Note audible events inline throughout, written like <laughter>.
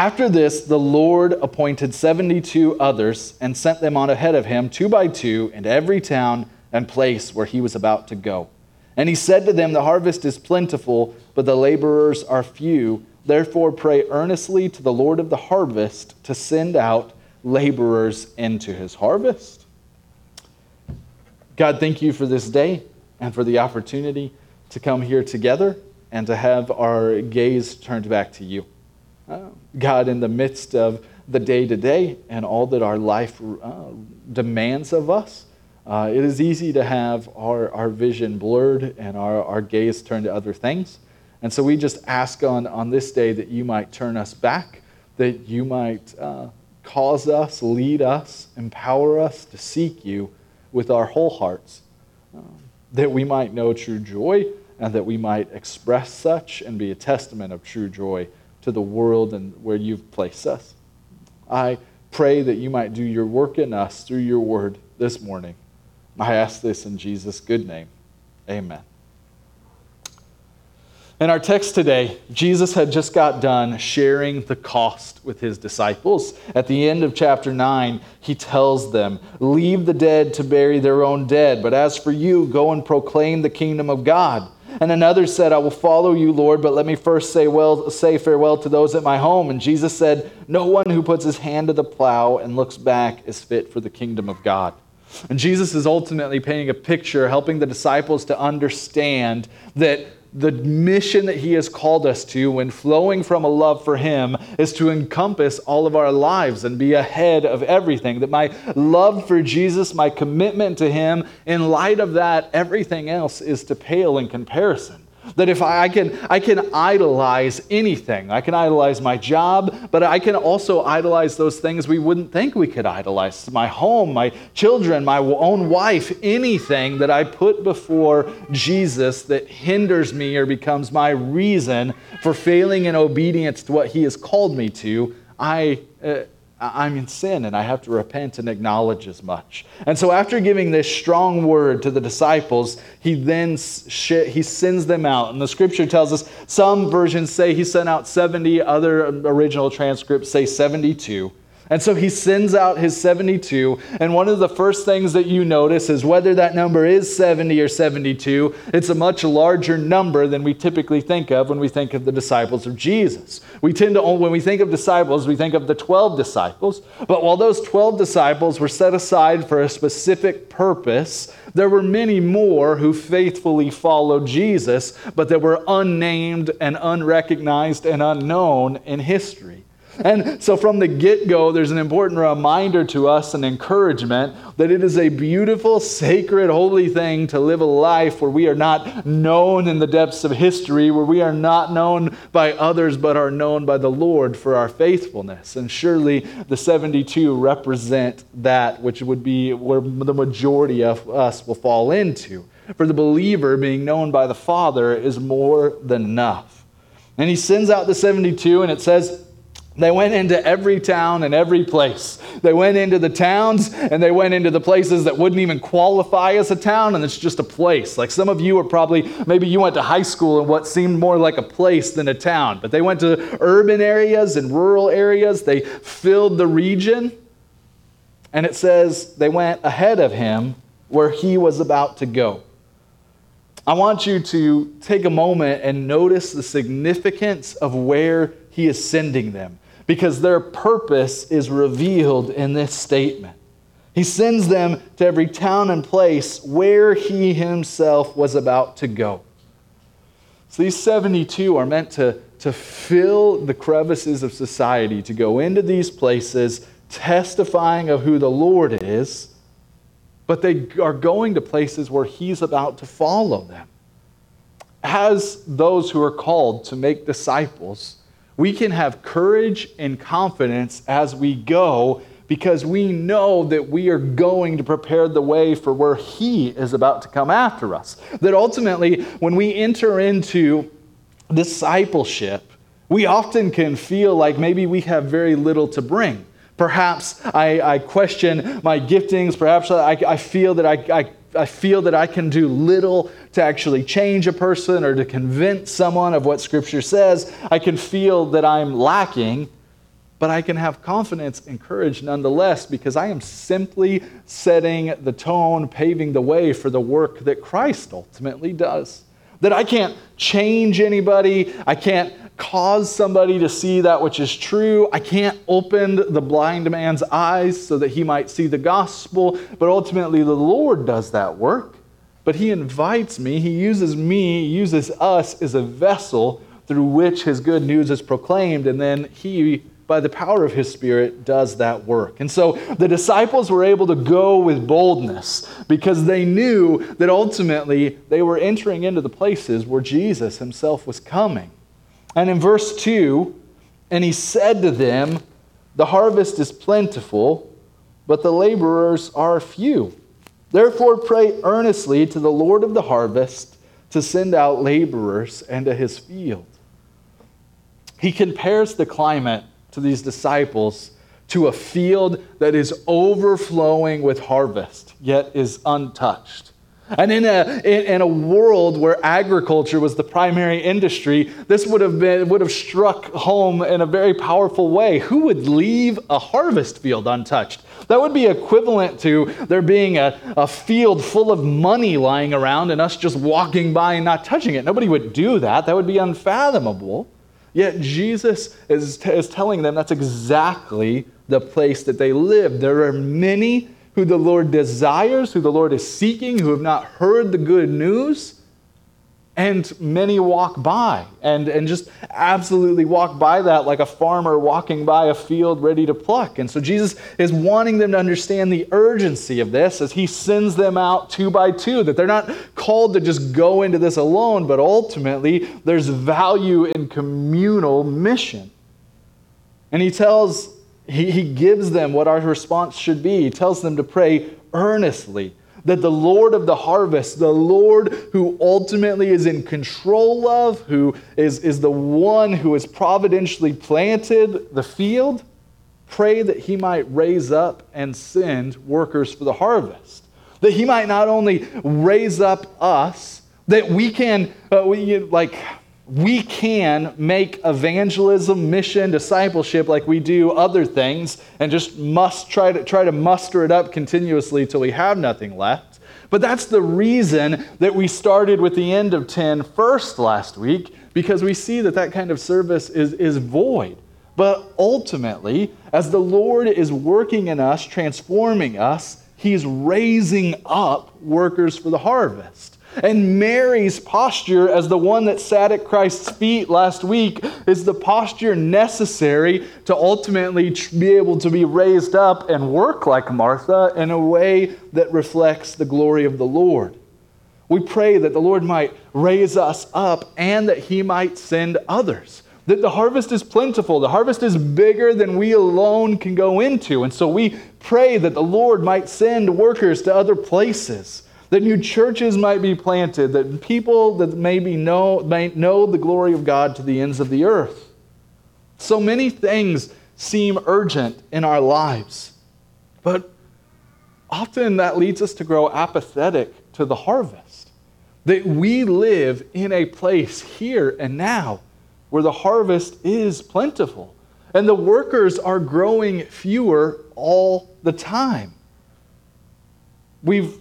After this, the Lord appointed 72 others and sent them on ahead of him, two by two, into every town and place where he was about to go. And he said to them, The harvest is plentiful, but the laborers are few. Therefore, pray earnestly to the Lord of the harvest to send out laborers into his harvest. God, thank you for this day and for the opportunity to come here together and to have our gaze turned back to you. God, in the midst of the day to day and all that our life uh, demands of us, uh, it is easy to have our, our vision blurred and our, our gaze turned to other things. And so we just ask on, on this day that you might turn us back, that you might uh, cause us, lead us, empower us to seek you with our whole hearts, um, that we might know true joy and that we might express such and be a testament of true joy to the world and where you've placed us. I pray that you might do your work in us through your word this morning. I ask this in Jesus' good name. Amen. In our text today, Jesus had just got done sharing the cost with his disciples. At the end of chapter 9, he tells them, Leave the dead to bury their own dead, but as for you, go and proclaim the kingdom of God. And another said, I will follow you, Lord, but let me first say, well, say farewell to those at my home. And Jesus said, No one who puts his hand to the plow and looks back is fit for the kingdom of God. And Jesus is ultimately painting a picture, helping the disciples to understand that the mission that he has called us to when flowing from a love for him is to encompass all of our lives and be ahead of everything. That my love for jesus my commitment to him in light of that everything else is to pale in comparison that if I, I, can, I can idolize anything, I can idolize my job, but I can also idolize those things we wouldn't think we could idolize my home, my children, my own wife, anything that I put before Jesus that hinders me or becomes my reason for failing in obedience to what He has called me to. I. Uh, I'm in sin and I have to repent and acknowledge as much. And so, after giving this strong word to the disciples, he then he sends them out. And the scripture tells us some versions say he sent out 70, other um, original transcripts say 72. And so he sends out his 72. And one of the first things that you notice is whether that number is 70 or 72, it's a much larger number than we typically think of when we think of the disciples of Jesus. We tend to, when we think of disciples, we think of the 12 disciples. But while those 12 disciples were set aside for a specific purpose, there were many more who faithfully followed Jesus, but that were unnamed and unrecognized and unknown in history. And so, from the get go, there's an important reminder to us and encouragement that it is a beautiful, sacred, holy thing to live a life where we are not known in the depths of history, where we are not known by others, but are known by the Lord for our faithfulness. And surely the 72 represent that which would be where the majority of us will fall into. For the believer, being known by the Father is more than enough. And he sends out the 72, and it says, they went into every town and every place. They went into the towns and they went into the places that wouldn't even qualify as a town, and it's just a place. Like some of you are probably, maybe you went to high school in what seemed more like a place than a town, but they went to urban areas and rural areas. They filled the region, and it says they went ahead of him where he was about to go. I want you to take a moment and notice the significance of where he is sending them because their purpose is revealed in this statement. He sends them to every town and place where he himself was about to go. So these 72 are meant to, to fill the crevices of society, to go into these places testifying of who the Lord is, but they are going to places where he's about to follow them. As those who are called to make disciples, we can have courage and confidence as we go because we know that we are going to prepare the way for where He is about to come after us. That ultimately, when we enter into discipleship, we often can feel like maybe we have very little to bring. Perhaps I, I question my giftings. Perhaps I, I feel that I, I I feel that I can do little to actually change a person or to convince someone of what Scripture says. I can feel that I'm lacking. but I can have confidence and courage nonetheless because I am simply setting the tone, paving the way for the work that Christ ultimately does. That I can't change anybody, I can't cause somebody to see that which is true. I can't open the blind man's eyes so that he might see the gospel, but ultimately the Lord does that work. But he invites me, he uses me, uses us as a vessel through which his good news is proclaimed, and then he by the power of his Spirit, does that work. And so the disciples were able to go with boldness because they knew that ultimately they were entering into the places where Jesus himself was coming. And in verse 2, and he said to them, The harvest is plentiful, but the laborers are few. Therefore, pray earnestly to the Lord of the harvest to send out laborers into his field. He compares the climate to these disciples to a field that is overflowing with harvest, yet is untouched. And in a, in, a world where agriculture was the primary industry, this would have, been, would have struck home in a very powerful way. Who would leave a harvest field untouched? That would be equivalent to there being a, a field full of money lying around and us just walking by and not touching it. Nobody would do that. That would be unfathomable. Yet Jesus is, t- is telling them that's exactly the place that they live. There are many who the Lord desires, who the Lord is seeking, who have not heard the good news. And many walk by and, and just absolutely walk by that like a farmer walking by a field ready to pluck. And so Jesus is wanting them to understand the urgency of this as he sends them out two by two, that they're not called to just go into this alone, but ultimately there's value in communal mission. And he tells, he, he gives them what our response should be. He tells them to pray earnestly that the Lord of the harvest, the Lord who ultimately is in control of, who is, is the one who has providentially planted the field, pray that he might raise up and send workers for the harvest. That he might not only raise up us, that we can, uh, we, like, we can make evangelism, mission, discipleship like we do other things and just must try to try to muster it up continuously till we have nothing left. But that's the reason that we started with the end of 10 first last week because we see that that kind of service is, is void. But ultimately, as the Lord is working in us, transforming us, He's raising up workers for the harvest. And Mary's posture, as the one that sat at Christ's feet last week, is the posture necessary to ultimately be able to be raised up and work like Martha in a way that reflects the glory of the Lord. We pray that the Lord might raise us up and that He might send others. That the harvest is plentiful, the harvest is bigger than we alone can go into. And so we pray that the Lord might send workers to other places that new churches might be planted, that people that maybe know, may know the glory of God to the ends of the earth. So many things seem urgent in our lives, but often that leads us to grow apathetic to the harvest. That we live in a place here and now where the harvest is plentiful and the workers are growing fewer all the time. We've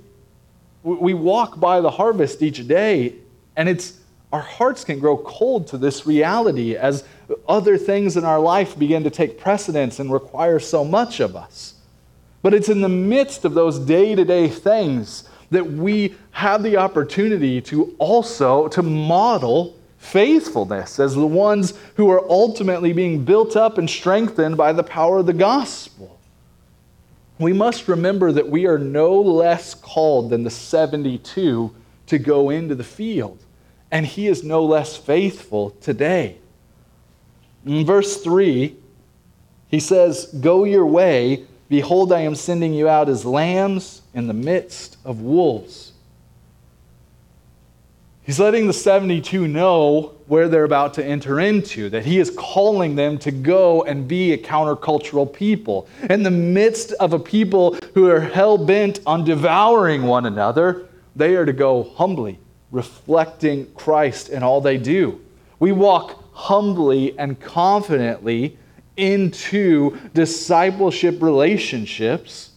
we walk by the harvest each day, and it's our hearts can grow cold to this reality as other things in our life begin to take precedence and require so much of us. But it's in the midst of those day-to-day things that we have the opportunity to also to model faithfulness as the ones who are ultimately being built up and strengthened by the power of the gospel we must remember that we are no less called than the 72 to go into the field. And he is no less faithful today. In verse 3, he says, Go your way. Behold, I am sending you out as lambs in the midst of wolves. He's letting the 72 know where they're about to enter into, that he is calling them to go and be a countercultural people. In the midst of a people who are hell bent on devouring one another, they are to go humbly, reflecting Christ in all they do. We walk humbly and confidently into discipleship relationships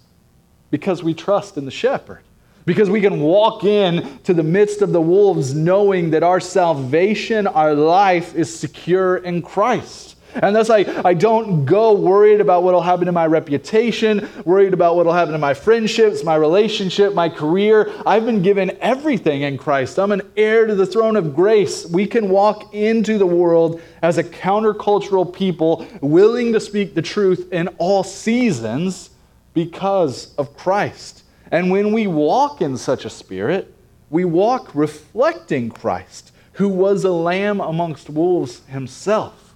because we trust in the shepherd. Because we can walk in to the midst of the wolves knowing that our salvation, our life is secure in Christ. And thus, I, I don't go worried about what will happen to my reputation, worried about what will happen to my friendships, my relationship, my career. I've been given everything in Christ. I'm an heir to the throne of grace. We can walk into the world as a countercultural people, willing to speak the truth in all seasons because of Christ. And when we walk in such a spirit, we walk reflecting Christ, who was a lamb amongst wolves himself.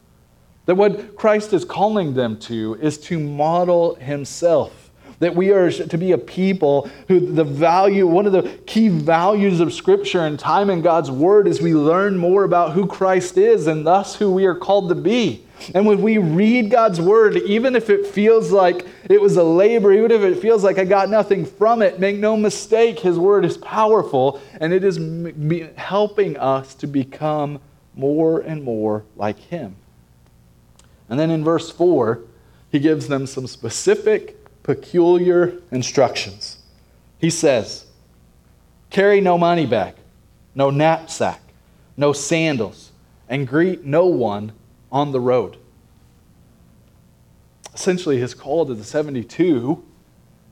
That what Christ is calling them to is to model himself. That we are to be a people who the value, one of the key values of Scripture and time in God's Word is we learn more about who Christ is and thus who we are called to be. And when we read God's Word, even if it feels like it was a labor, even if it feels like I got nothing from it, make no mistake, His Word is powerful and it is helping us to become more and more like Him. And then in verse 4, he gives them some specific, peculiar instructions. He says, Carry no money bag, no knapsack, no sandals, and greet no one on the road. Essentially, his call to the 72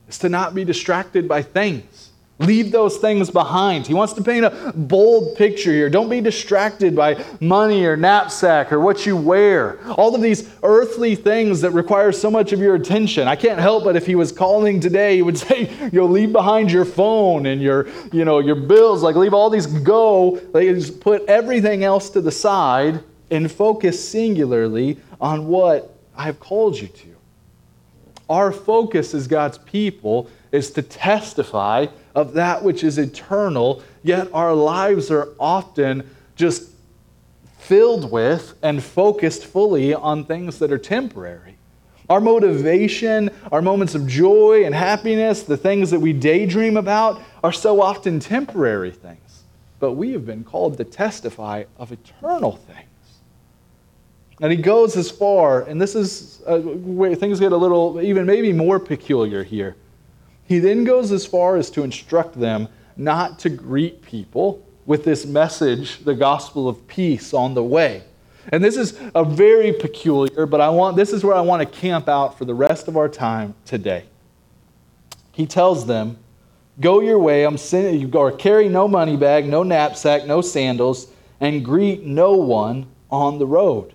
is to not be distracted by things. Leave those things behind. He wants to paint a bold picture here. Don't be distracted by money or knapsack or what you wear. All of these earthly things that require so much of your attention. I can't help but if he was calling today, he would <laughs> say, you know, leave behind your phone and your, you know, your bills. Like leave all these go. Like just put everything else to the side and focus singularly on what I've called you to. Our focus as God's people is to testify of that which is eternal, yet our lives are often just filled with and focused fully on things that are temporary. Our motivation, our moments of joy and happiness, the things that we daydream about, are so often temporary things. But we have been called to testify of eternal things. And he goes as far, and this is uh, where things get a little, even maybe more peculiar here. He then goes as far as to instruct them not to greet people with this message, the gospel of peace, on the way. And this is a very peculiar, but I want this is where I want to camp out for the rest of our time today. He tells them, "Go your way. I'm sending you, or carry no money bag, no knapsack, no sandals, and greet no one on the road."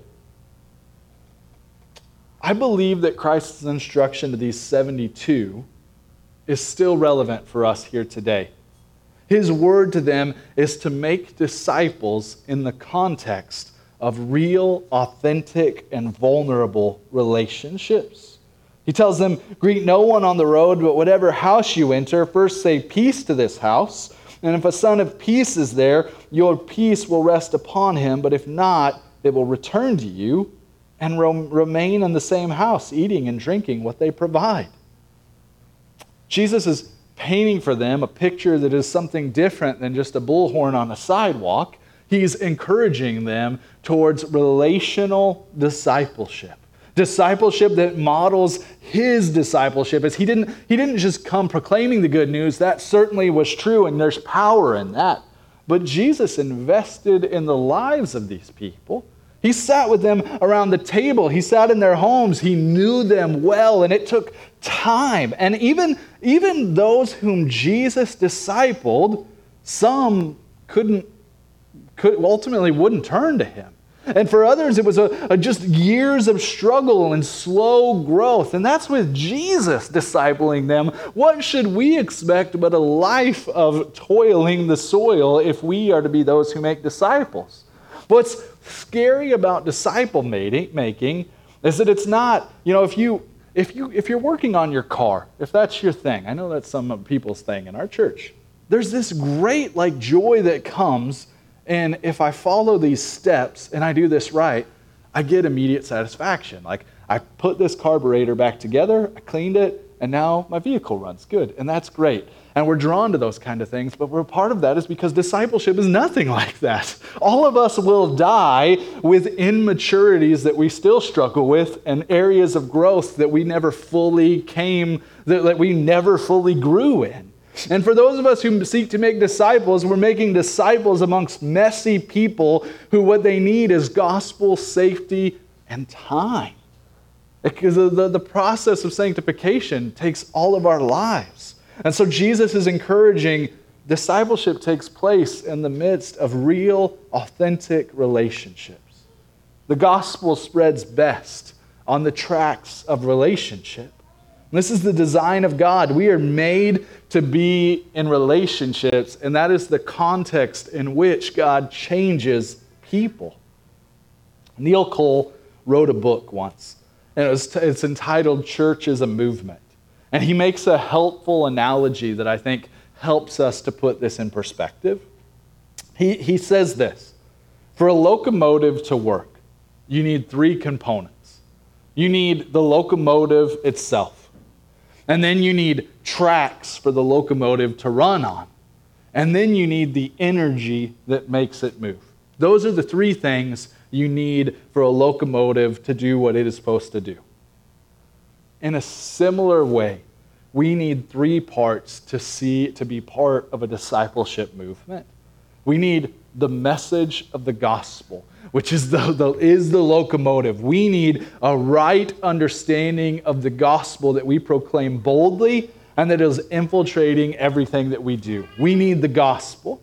I believe that Christ's instruction to these 72 is still relevant for us here today. His word to them is to make disciples in the context of real, authentic, and vulnerable relationships. He tells them, Greet no one on the road, but whatever house you enter, first say peace to this house. And if a son of peace is there, your peace will rest upon him, but if not, it will return to you and remain in the same house, eating and drinking what they provide. Jesus is painting for them a picture that is something different than just a bullhorn on a sidewalk. He's encouraging them towards relational discipleship. Discipleship that models his discipleship as he didn't, he didn't just come proclaiming the good news. That certainly was true, and there's power in that. But Jesus invested in the lives of these people. He sat with them around the table. He sat in their homes. He knew them well, and it took time. And even, even those whom Jesus discipled, some couldn't, could, ultimately wouldn't turn to him. And for others, it was a, a, just years of struggle and slow growth. And that's with Jesus discipling them. What should we expect but a life of toiling the soil if we are to be those who make disciples? What's scary about disciple making is that it's not, you know, if you if you if you're working on your car, if that's your thing, I know that's some people's thing in our church. There's this great like joy that comes and if I follow these steps and I do this right, I get immediate satisfaction. Like I put this carburetor back together, I cleaned it, and now my vehicle runs good, and that's great. And we're drawn to those kind of things, but we're part of that is because discipleship is nothing <laughs> like that. All of us will die with immaturities that we still struggle with and areas of growth that we never fully came, that, that we never fully grew in. And for those of us who seek to make disciples, we're making disciples amongst messy people who what they need is gospel safety and time. Because the, the process of sanctification takes all of our lives. And so Jesus is encouraging discipleship takes place in the midst of real, authentic relationships. The gospel spreads best on the tracks of relationship. This is the design of God. We are made to be in relationships, and that is the context in which God changes people. Neil Cole wrote a book once, and it was, it's entitled Church is a Movement. And he makes a helpful analogy that I think helps us to put this in perspective. He, he says this For a locomotive to work, you need three components. You need the locomotive itself, and then you need tracks for the locomotive to run on, and then you need the energy that makes it move. Those are the three things you need for a locomotive to do what it is supposed to do. In a similar way, we need three parts to see to be part of a discipleship movement. We need the message of the gospel, which is the, the, is the locomotive. We need a right understanding of the gospel that we proclaim boldly and that is infiltrating everything that we do. We need the gospel.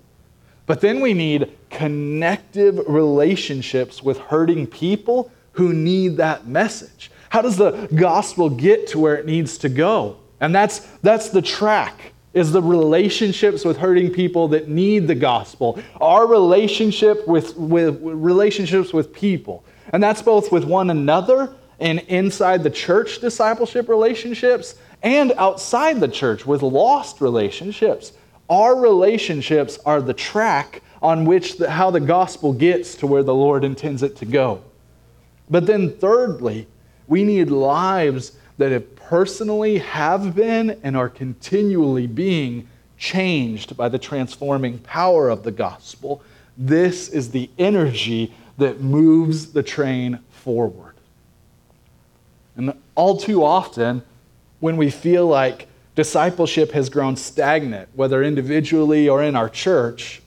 But then we need connective relationships with hurting people who need that message. How does the gospel get to where it needs to go? And that's, that's the track is the relationships with hurting people that need the gospel. Our relationship with, with relationships with people. And that's both with one another and inside the church discipleship relationships and outside the church with lost relationships. Our relationships are the track on which the, how the gospel gets to where the Lord intends it to go. But then thirdly, we need lives that have personally have been and are continually being changed by the transforming power of the gospel. This is the energy that moves the train forward. And all too often, when we feel like discipleship has grown stagnant, whether individually or in our church,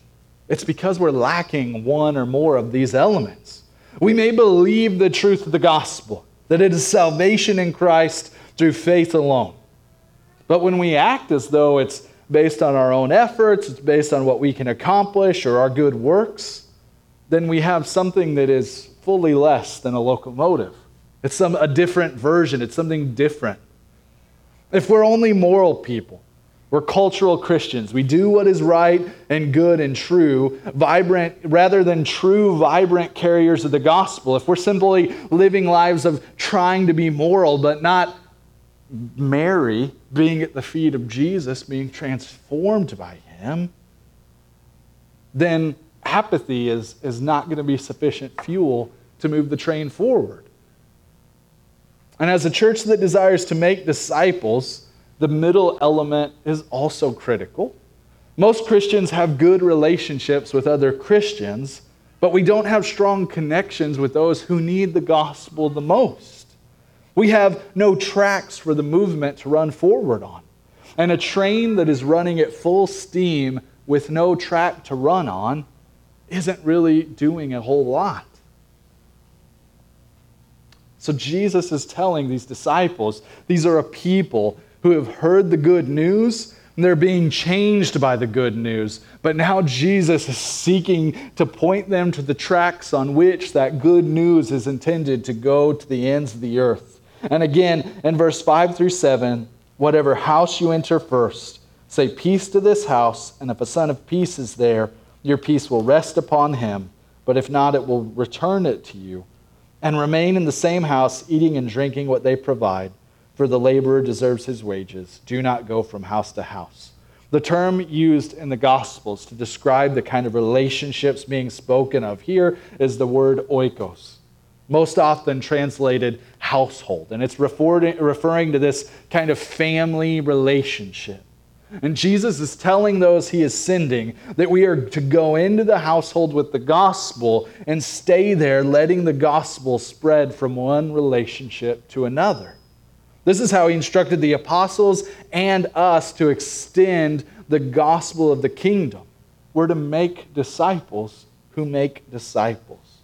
it's because we're lacking one or more of these elements. We may believe the truth of the gospel, that it is salvation in Christ through faith alone. But when we act as though it's based on our own efforts, it's based on what we can accomplish or our good works, then we have something that is fully less than a locomotive. It's some, a different version, it's something different. If we're only moral people, we're cultural Christians. We do what is right and good and true, vibrant, rather than true, vibrant carriers of the gospel. If we're simply living lives of trying to be moral, but not Mary being at the feet of Jesus, being transformed by him, then apathy is, is not going to be sufficient fuel to move the train forward. And as a church that desires to make disciples, the middle element is also critical. Most Christians have good relationships with other Christians, but we don't have strong connections with those who need the gospel the most. We have no tracks for the movement to run forward on. And a train that is running at full steam with no track to run on isn't really doing a whole lot. So Jesus is telling these disciples, these are a people who have heard the good news and they're being changed by the good news. But now Jesus is seeking to point them to the tracks on which that good news is intended to go to the ends of the earth. And again, in verse 5 through 7, whatever house you enter first, say peace to this house, and if a son of peace is there, your peace will rest upon him. But if not, it will return it to you. And remain in the same house, eating and drinking what they provide for the laborer deserves his wages. Do not go from house to house. The term used in the Gospels to describe the kind of relationships being spoken of here is the word oikos. most often translated household. And it's referring to this kind of family relationship. And Jesus is telling those he is sending that we are to go into the household with the gospel and stay there, letting the gospel spread from one relationship to another. This is how he instructed the apostles and us to extend the gospel of the kingdom. We're to make disciples who make disciples.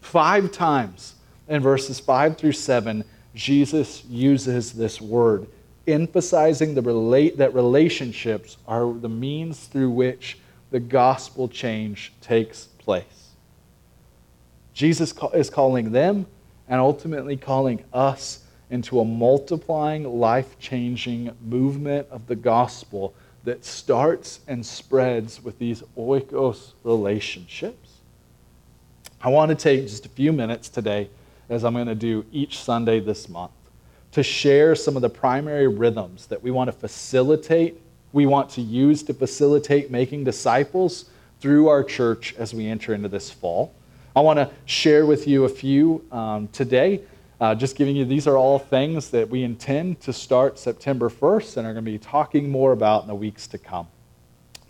Five times in verses 5 through 7, Jesus uses this word emphasizing the relate, that relationships are the means through which the gospel change takes place. Jesus is calling them and ultimately calling us into a multiplying, life changing movement of the gospel that starts and spreads with these oikos relationships. I want to take just a few minutes today, as I'm going to do each Sunday this month, to share some of the primary rhythms that we want to facilitate, we want to use to facilitate making disciples through our church as we enter into this fall. I want to share with you a few um, today, uh, just giving you these are all things that we intend to start September 1st and are going to be talking more about in the weeks to come.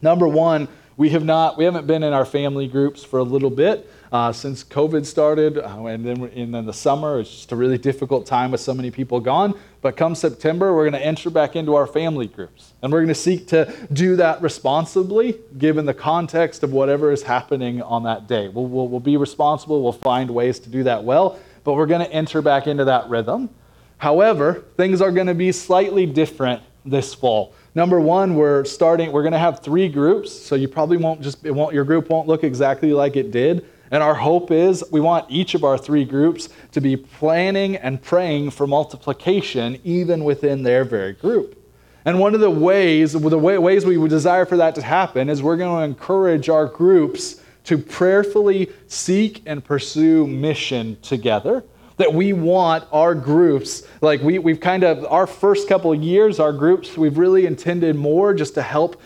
Number one, we have not, we haven't been in our family groups for a little bit uh, since COVID started, uh, and then in the summer, it's just a really difficult time with so many people gone. But come September, we're going to enter back into our family groups, and we're going to seek to do that responsibly, given the context of whatever is happening on that day. We'll, we'll, we'll be responsible. We'll find ways to do that well, but we're going to enter back into that rhythm. However, things are going to be slightly different this fall. Number one, we're starting, we're going to have three groups, so you probably won't just, it won't, your group won't look exactly like it did and our hope is we want each of our three groups to be planning and praying for multiplication even within their very group. And one of the ways, the ways we would desire for that to happen is we're going to encourage our groups to prayerfully seek and pursue mission together that we want our groups like we, we've kind of our first couple of years our groups we've really intended more just to help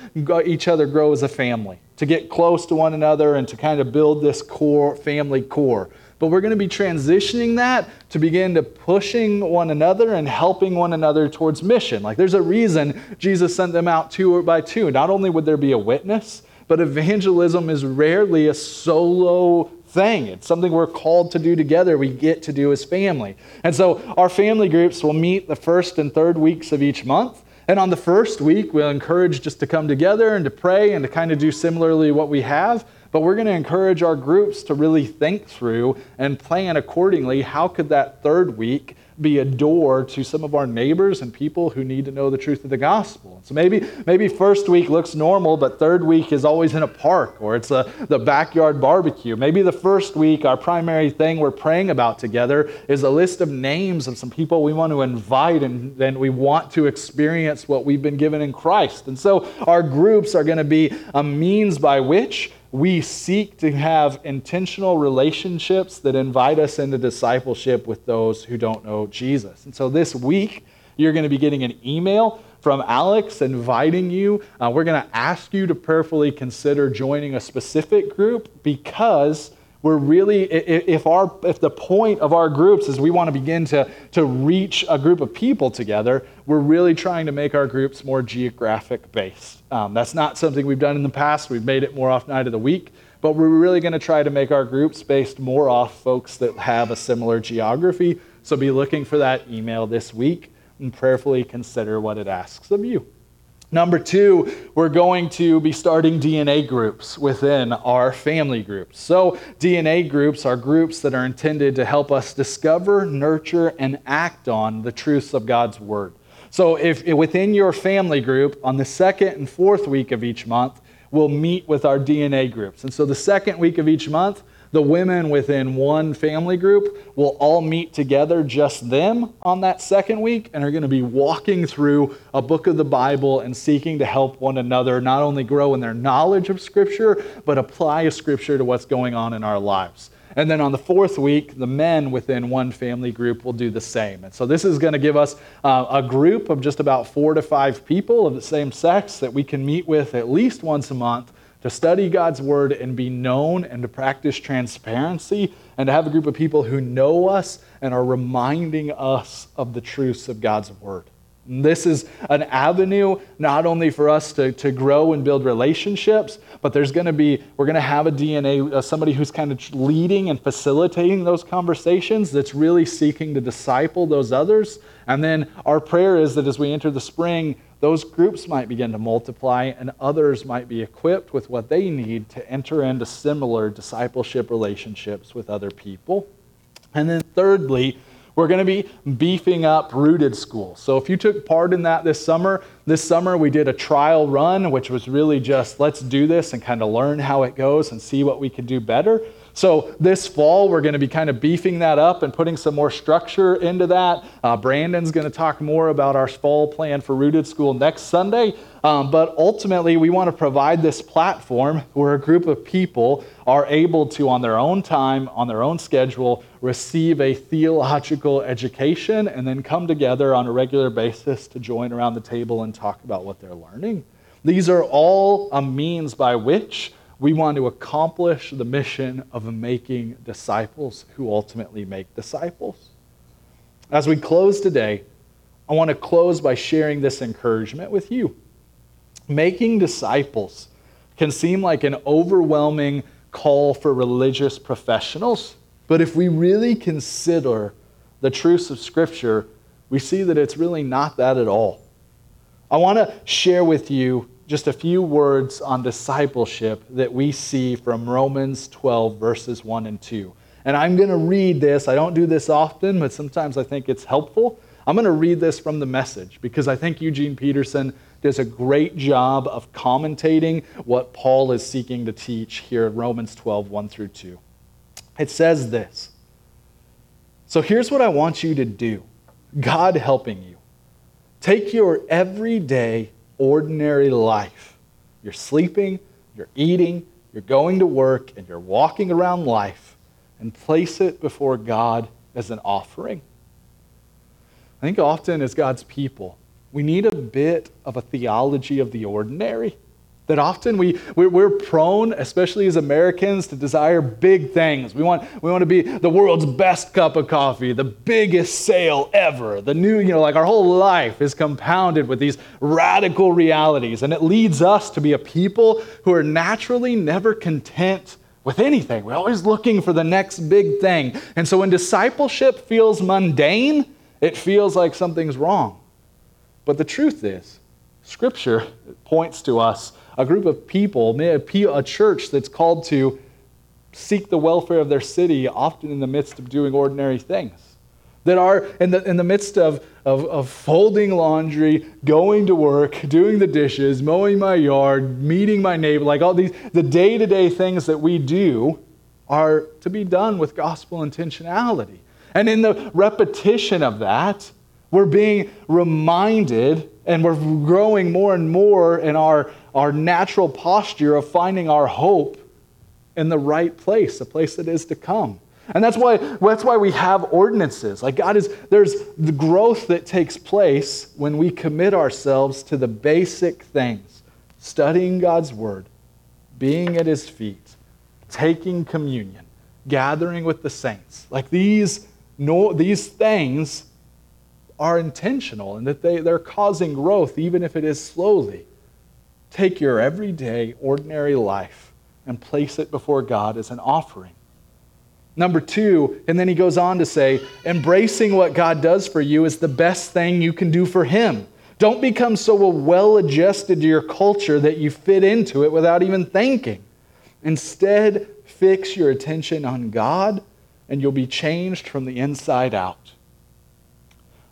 each other grow as a family to get close to one another and to kind of build this core family core. But we're going to be transitioning that to begin to pushing one another and helping one another towards mission. Like there's a reason jesus sent them out two by two. Not only would there be a witness but evangelism is rarely a solo thing. It's something we're called to do together, we get to do as family. And so our family groups will meet the first and third weeks of each month. And on the first week, we'll encourage just to come together and to pray and to kind of do similarly what we have. But we're going to encourage our groups to really think through and plan accordingly. How could that third week be a door to some of our neighbors and people who need to know the truth of the gospel. So maybe maybe first week looks normal, but third week is always in a park or it's a, the backyard barbecue. Maybe the first week, our primary thing we're praying about together is a list of names of some people we want to invite and then we want to experience what we've been given in Christ. And so our groups are going to be a means by which we seek to have intentional relationships that invite us into discipleship with those who don't know Jesus. And so this week, you're going to be getting an email from Alex inviting you. Uh, we're going to ask you to prayerfully consider joining a specific group because we're really if our if the point of our groups is we want to begin to to reach a group of people together we're really trying to make our groups more geographic based. Um, that's not something we've done in the past. We've made it more off night of the week but we're really going to try to make our groups based more off folks that have a similar geography. So be looking for that email this week and prayerfully consider what it asks of you Number two, we're going to be starting DNA groups within our family groups. So, DNA groups are groups that are intended to help us discover, nurture, and act on the truths of God's Word. So, if within your family group, on the second and fourth week of each month, we'll meet with our DNA groups. And so, the second week of each month, the women within one family group will all meet together, just them, on that second week, and are going to be walking through a book of the Bible and seeking to help one another not only grow in their knowledge of Scripture, but apply Scripture to what's going on in our lives. And then on the fourth week, the men within one family group will do the same. And so this is going to give us uh, a group of just about four to five people of the same sex that we can meet with at least once a month to study God's word and be known and to practice transparency and to have a group of people who know us and are reminding us of the truths of God's word. And this is an avenue not only for us to, to grow and build relationships, but there's going to be, we're going to have a DNA, uh, somebody who's kind of leading and facilitating those conversations that's really seeking to disciple those others. And then our prayer is that as we enter the spring, those groups might begin to multiply and others might be equipped with what they need to enter into similar discipleship relationships with other people. And then, thirdly, we're going to be beefing up Rooted School. So, if you took part in that this summer, this summer we did a trial run, which was really just let's do this and kind of learn how it goes and see what we can do better. So this fall, we're going to be kind of beefing that up and putting some more structure into that. Uh, Brandon's going to talk more about our fall plan for Rooted School next Sunday. Um, but ultimately, we want to provide this platform where a group of people are able to, on their own time, on their own schedule, receive a theological education and then come together on a regular basis to join around the table and talk about what they're learning. These are all a means by which we want to accomplish the mission of making disciples who ultimately make disciples. As we close today, I want to close by sharing this encouragement with you. Making disciples can seem like an overwhelming call for religious professionals, but if we really consider the truths of Scripture, we see that it's really not that at all. I want to share with you just a few words on discipleship that we see from Romans 12, verses 1 and 2. And I'm going to read this. I don't do this often, but sometimes I think it's helpful. I'm going to read this from the message because I think Eugene Peterson does a great job of commentating what Paul is seeking to teach here in Romans 12, 1 through 2. It says this So here's what I want you to do God helping you. Take your everyday ordinary life. You're sleeping, you're eating, you're going to work, and you're walking around life and place it before God as an offering. I think often as God's people, we need a bit of a theology of the ordinary. That often we, we're prone, especially as Americans, to desire big things. We want, we want to be the world's best cup of coffee, the biggest sale ever. The new, you know, like our whole life is compounded with these radical realities. And it leads us to be a people who are naturally never content with anything. We're always looking for the next big thing. And so when discipleship feels mundane, it feels like something's wrong. But the truth is, Scripture points to us a group of people, may a church that's called to seek the welfare of their city, often in the midst of doing ordinary things. That are in the, in the midst of, of, of folding laundry, going to work, doing the dishes, mowing my yard, meeting my neighbor, like all these, the day to day things that we do are to be done with gospel intentionality. And in the repetition of that, we're being reminded and we're growing more and more in our, our natural posture of finding our hope in the right place, the place that is to come. And that's why, that's why we have ordinances. Like God is, there's the growth that takes place when we commit ourselves to the basic things studying God's word, being at his feet, taking communion, gathering with the saints. Like these, no, these things are intentional and that they, they're causing growth, even if it is slowly. Take your everyday, ordinary life and place it before God as an offering. Number two, and then he goes on to say, embracing what God does for you is the best thing you can do for Him. Don't become so well adjusted to your culture that you fit into it without even thinking. Instead, fix your attention on God, and you'll be changed from the inside out.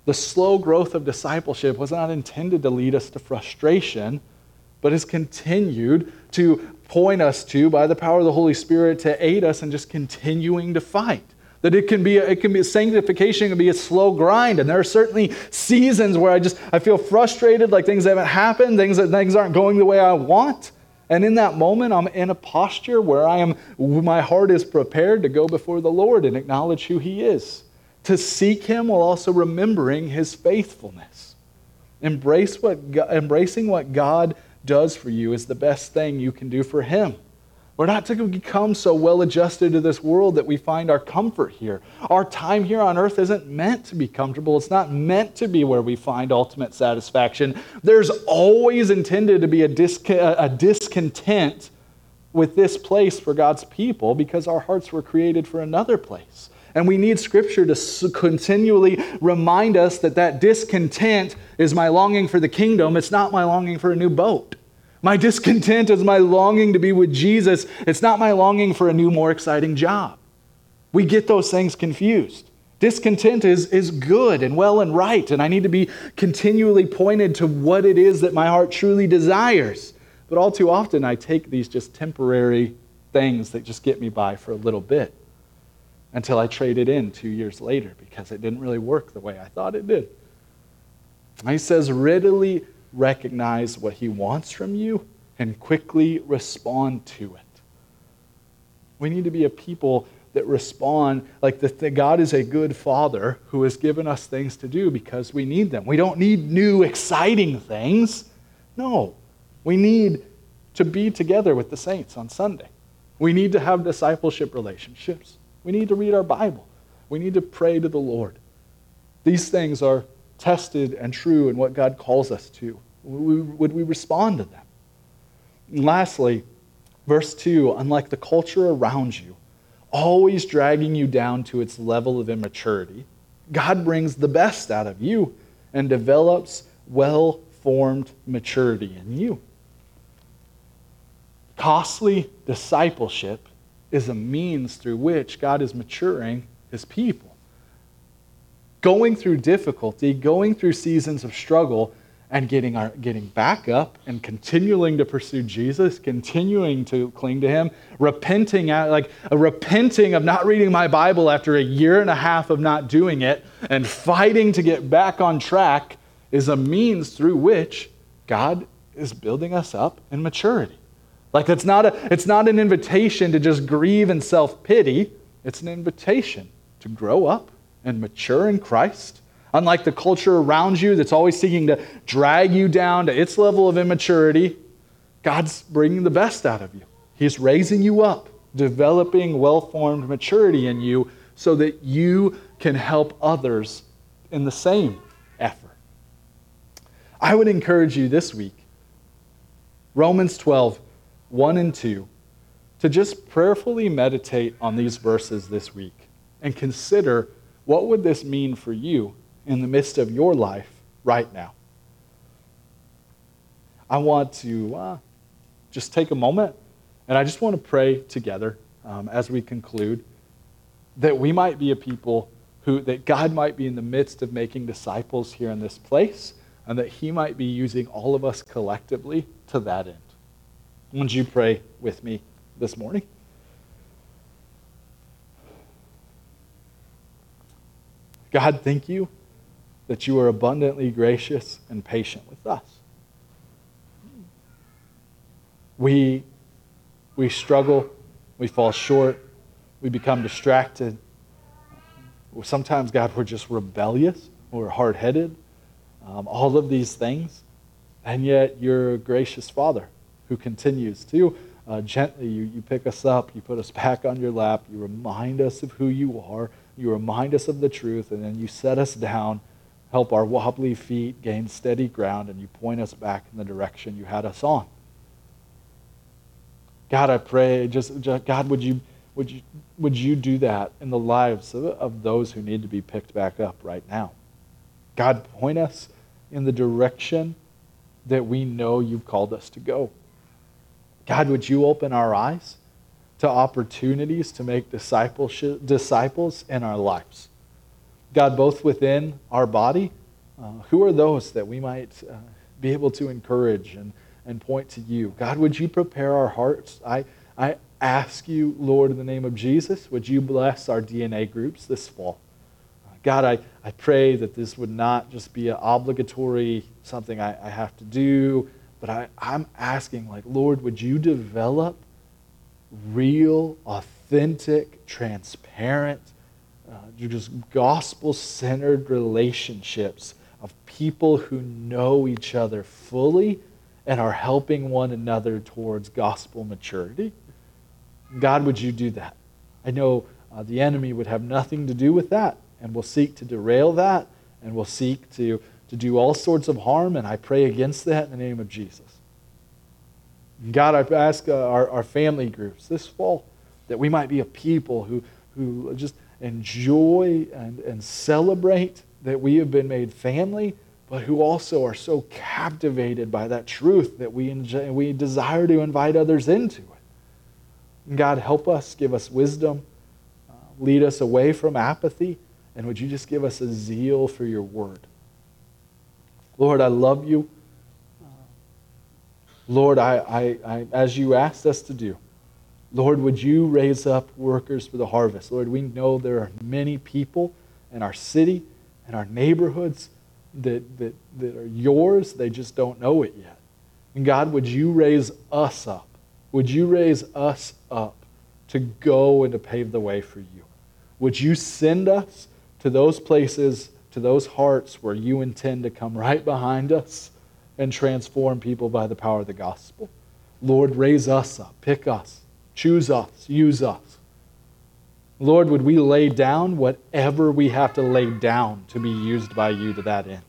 The slow growth of discipleship was not intended to lead us to frustration, but has continued to point us to, by the power of the Holy Spirit, to aid us in just continuing to fight. That it can be, a, it can be sanctification it can be a slow grind, and there are certainly seasons where I just I feel frustrated, like things haven't happened, things that things aren't going the way I want. And in that moment, I'm in a posture where I am, my heart is prepared to go before the Lord and acknowledge who He is to seek him while also remembering his faithfulness. Embrace what, embracing what God does for you is the best thing you can do for Him. We're not to become so well adjusted to this world that we find our comfort here. Our time here on earth isn't meant to be comfortable. It's not meant to be where we find ultimate satisfaction. There's always intended to be a, a discontent with this place for God's people because our hearts were created for another place. And we need Scripture to continually remind us that that discontent is my longing for the kingdom. It's not my longing for a new boat. My discontent is my longing to be with Jesus. It's not my longing for a new, more exciting job. We get those things confused. Discontent is, is good and well and right, and I need to be continually pointed to what it is that my heart truly desires. But all too often, I take these just temporary things that just get me by for a little bit until I traded in two years later because it didn't really work the way I thought it did. He says, readily recognize what he wants from you and quickly respond to it. We need to be a people that respond like the, God is a good father who has given us things to do because we need them. We don't need new, exciting things. No, we need to be together with the saints on Sunday. We need to have discipleship relationships. We need to read our Bible. We need to pray to the Lord. These things are tested and true in what God calls us to would we respond to them? And lastly, verse 2 unlike the culture around you, always dragging you down to its level of immaturity, God brings the best out of you and develops well formed maturity in you. Costly discipleship is a means through which God is maturing his people. Going through difficulty, going through seasons of struggle, and getting, our, getting back up and continuing to pursue Jesus, continuing to cling to Him, repenting, at, like a repenting of not reading my Bible after a year and a half of not doing it, and fighting to get back on track is a means through which God is building us up in maturity. Like it's not, a, it's not an invitation to just grieve and self pity, it's an invitation to grow up and mature in Christ Unlike the culture around you that's always seeking to drag you down to its level of immaturity, God's bringing the best out of you. He's raising you up, developing well formed maturity in you so that you can help others in the same effort. I would encourage you this week, Romans 12, 1 and 2, to just prayerfully meditate on these verses this week and consider what would this mean for you in the midst of your life right now. I want to uh, just take a moment and I just want to pray together um, as we conclude that we might be a people who, that God might be in the midst of making disciples here in this place and that He might be using all of us collectively to that end. Would you pray with me this morning? God, thank you that you are abundantly gracious and patient with us. We, we struggle, we fall short, we become distracted. Sometimes, God, we're just rebellious, we're hard headed, um, all of these things. And yet, you're a gracious Father who continues to uh, gently, you, you pick us up, you put us back on your lap, you remind us of who you are, you remind us of the truth, and then you set us down help our wobbly feet gain steady ground, and you point us back in the direction you had us on. God, I pray, just, just God, would you, would, you, would you do that in the lives of, of those who need to be picked back up right now? God, point us in the direction that we know you've called us to go. God, would you open our eyes to opportunities to make disciples in our lives? God, both within our body, uh, who are those that we might uh, be able to encourage and, and point to you? God, would you prepare our hearts? I, I ask you, Lord, in the name of Jesus, would you bless our DNA groups this fall? God, I, I pray that this would not just be an obligatory something I, I have to do, but I, I'm asking, like, Lord, would you develop real, authentic, transparent, uh, just gospel centered relationships of people who know each other fully and are helping one another towards gospel maturity? God, would you do that? I know uh, the enemy would have nothing to do with that and will seek to derail that and will seek to, to do all sorts of harm, and I pray against that in the name of Jesus. God, I ask uh, our, our family groups this fall that we might be a people who, who just enjoy and, and celebrate that we have been made family, but who also are so captivated by that truth that we, enjoy, we desire to invite others into it. And God, help us, give us wisdom, uh, lead us away from apathy, and would you just give us a zeal for your word? Lord, I love you. Lord, I, I, I, as you asked us to do, Lord, would you raise up workers for the harvest? Lord, we know there are many people in our city and our neighborhoods that, that, that are yours. They just don't know it yet. And God, would you raise us up? Would you raise us up to go and to pave the way for you? Would you send us to those places, to those hearts where you intend to come right behind us and transform people by the power of the gospel? Lord, raise us up, pick us, choose us, use us. Lord, would we lay down whatever we have to lay down to be used by you to that end?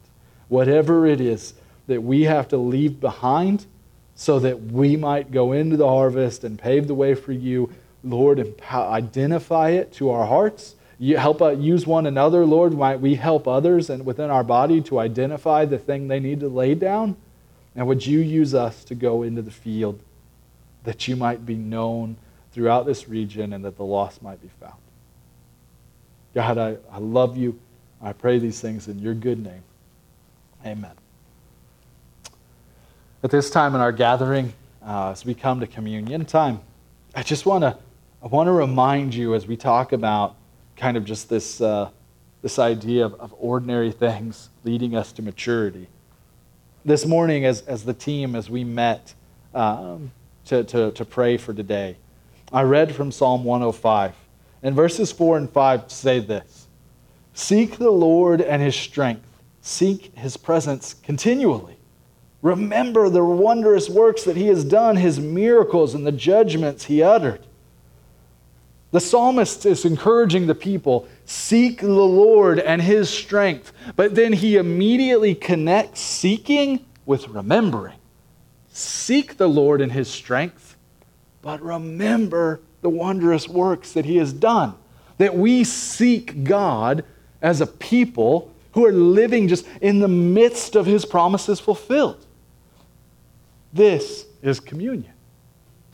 Whatever it is that we have to leave behind so that we might go into the harvest and pave the way for you, Lord, identify it to our hearts. You help us use one another, Lord. Might we help others and within our body to identify the thing they need to lay down? And would you use us to go into the field that you might be known throughout this region and that the lost might be found? God, I, I love you. I pray these things in your good name. Amen. At this time in our gathering, uh, as we come to communion time, I just want to I want to remind you as we talk about kind of just this, uh, this idea of, of ordinary things leading us to maturity. This morning, as, as the team, as we met um, to, to, to pray for today, I read from Psalm 105. And verses 4 and 5 say this Seek the Lord and his strength, seek his presence continually. Remember the wondrous works that he has done, his miracles, and the judgments he uttered. The psalmist is encouraging the people seek the Lord and his strength. But then he immediately connects seeking with remembering. Seek the Lord and his strength, but remember the wondrous works that he has done. That we seek God as a people who are living just in the midst of his promises fulfilled. This is communion.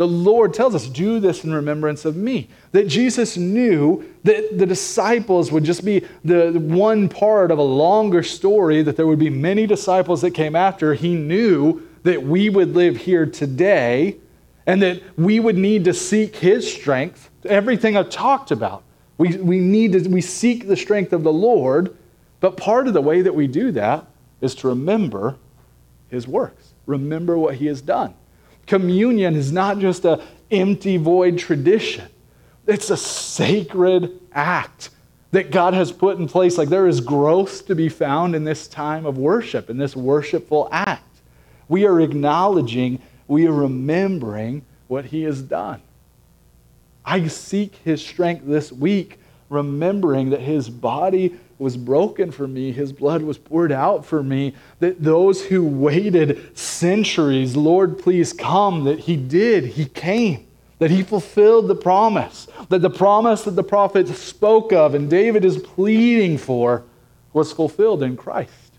The Lord tells us, do this in remembrance of me. That Jesus knew that the disciples would just be the one part of a longer story, that there would be many disciples that came after. He knew that we would live here today and that we would need to seek his strength. Everything I've talked about. We, we need to we seek the strength of the Lord, but part of the way that we do that is to remember his works. Remember what he has done. Communion is not just an empty, void tradition, it's a sacred act that God has put in place. Like there is growth to be found in this time of worship, in this worshipful act. We are acknowledging, we are remembering what He has done. I seek His strength this week, remembering that His body was broken for me, his blood was poured out for me, that those who waited centuries, Lord, please come, that he did, he came, that he fulfilled the promise, that the promise that the prophet spoke of and David is pleading for was fulfilled in Christ.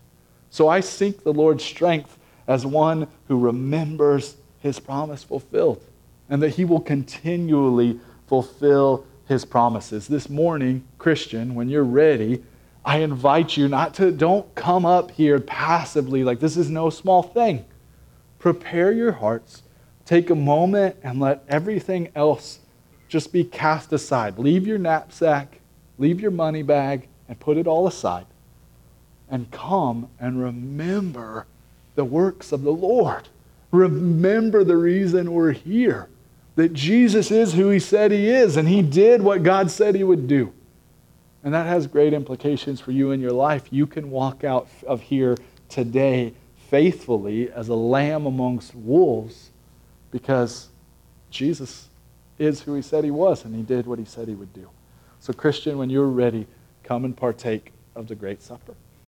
So I seek the Lord's strength as one who remembers his promise fulfilled and that he will continually fulfill his promises. This morning, Christian, when you're ready, I invite you not to, don't come up here passively like this is no small thing. Prepare your hearts. Take a moment and let everything else just be cast aside. Leave your knapsack, leave your money bag, and put it all aside. And come and remember the works of the Lord. Remember the reason we're here that Jesus is who he said he is, and he did what God said he would do. And that has great implications for you in your life. You can walk out of here today faithfully as a lamb amongst wolves because Jesus is who he said he was and he did what he said he would do. So, Christian, when you're ready, come and partake of the Great Supper.